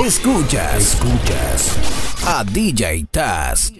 Escuchas, escuchas. A DJ Taz.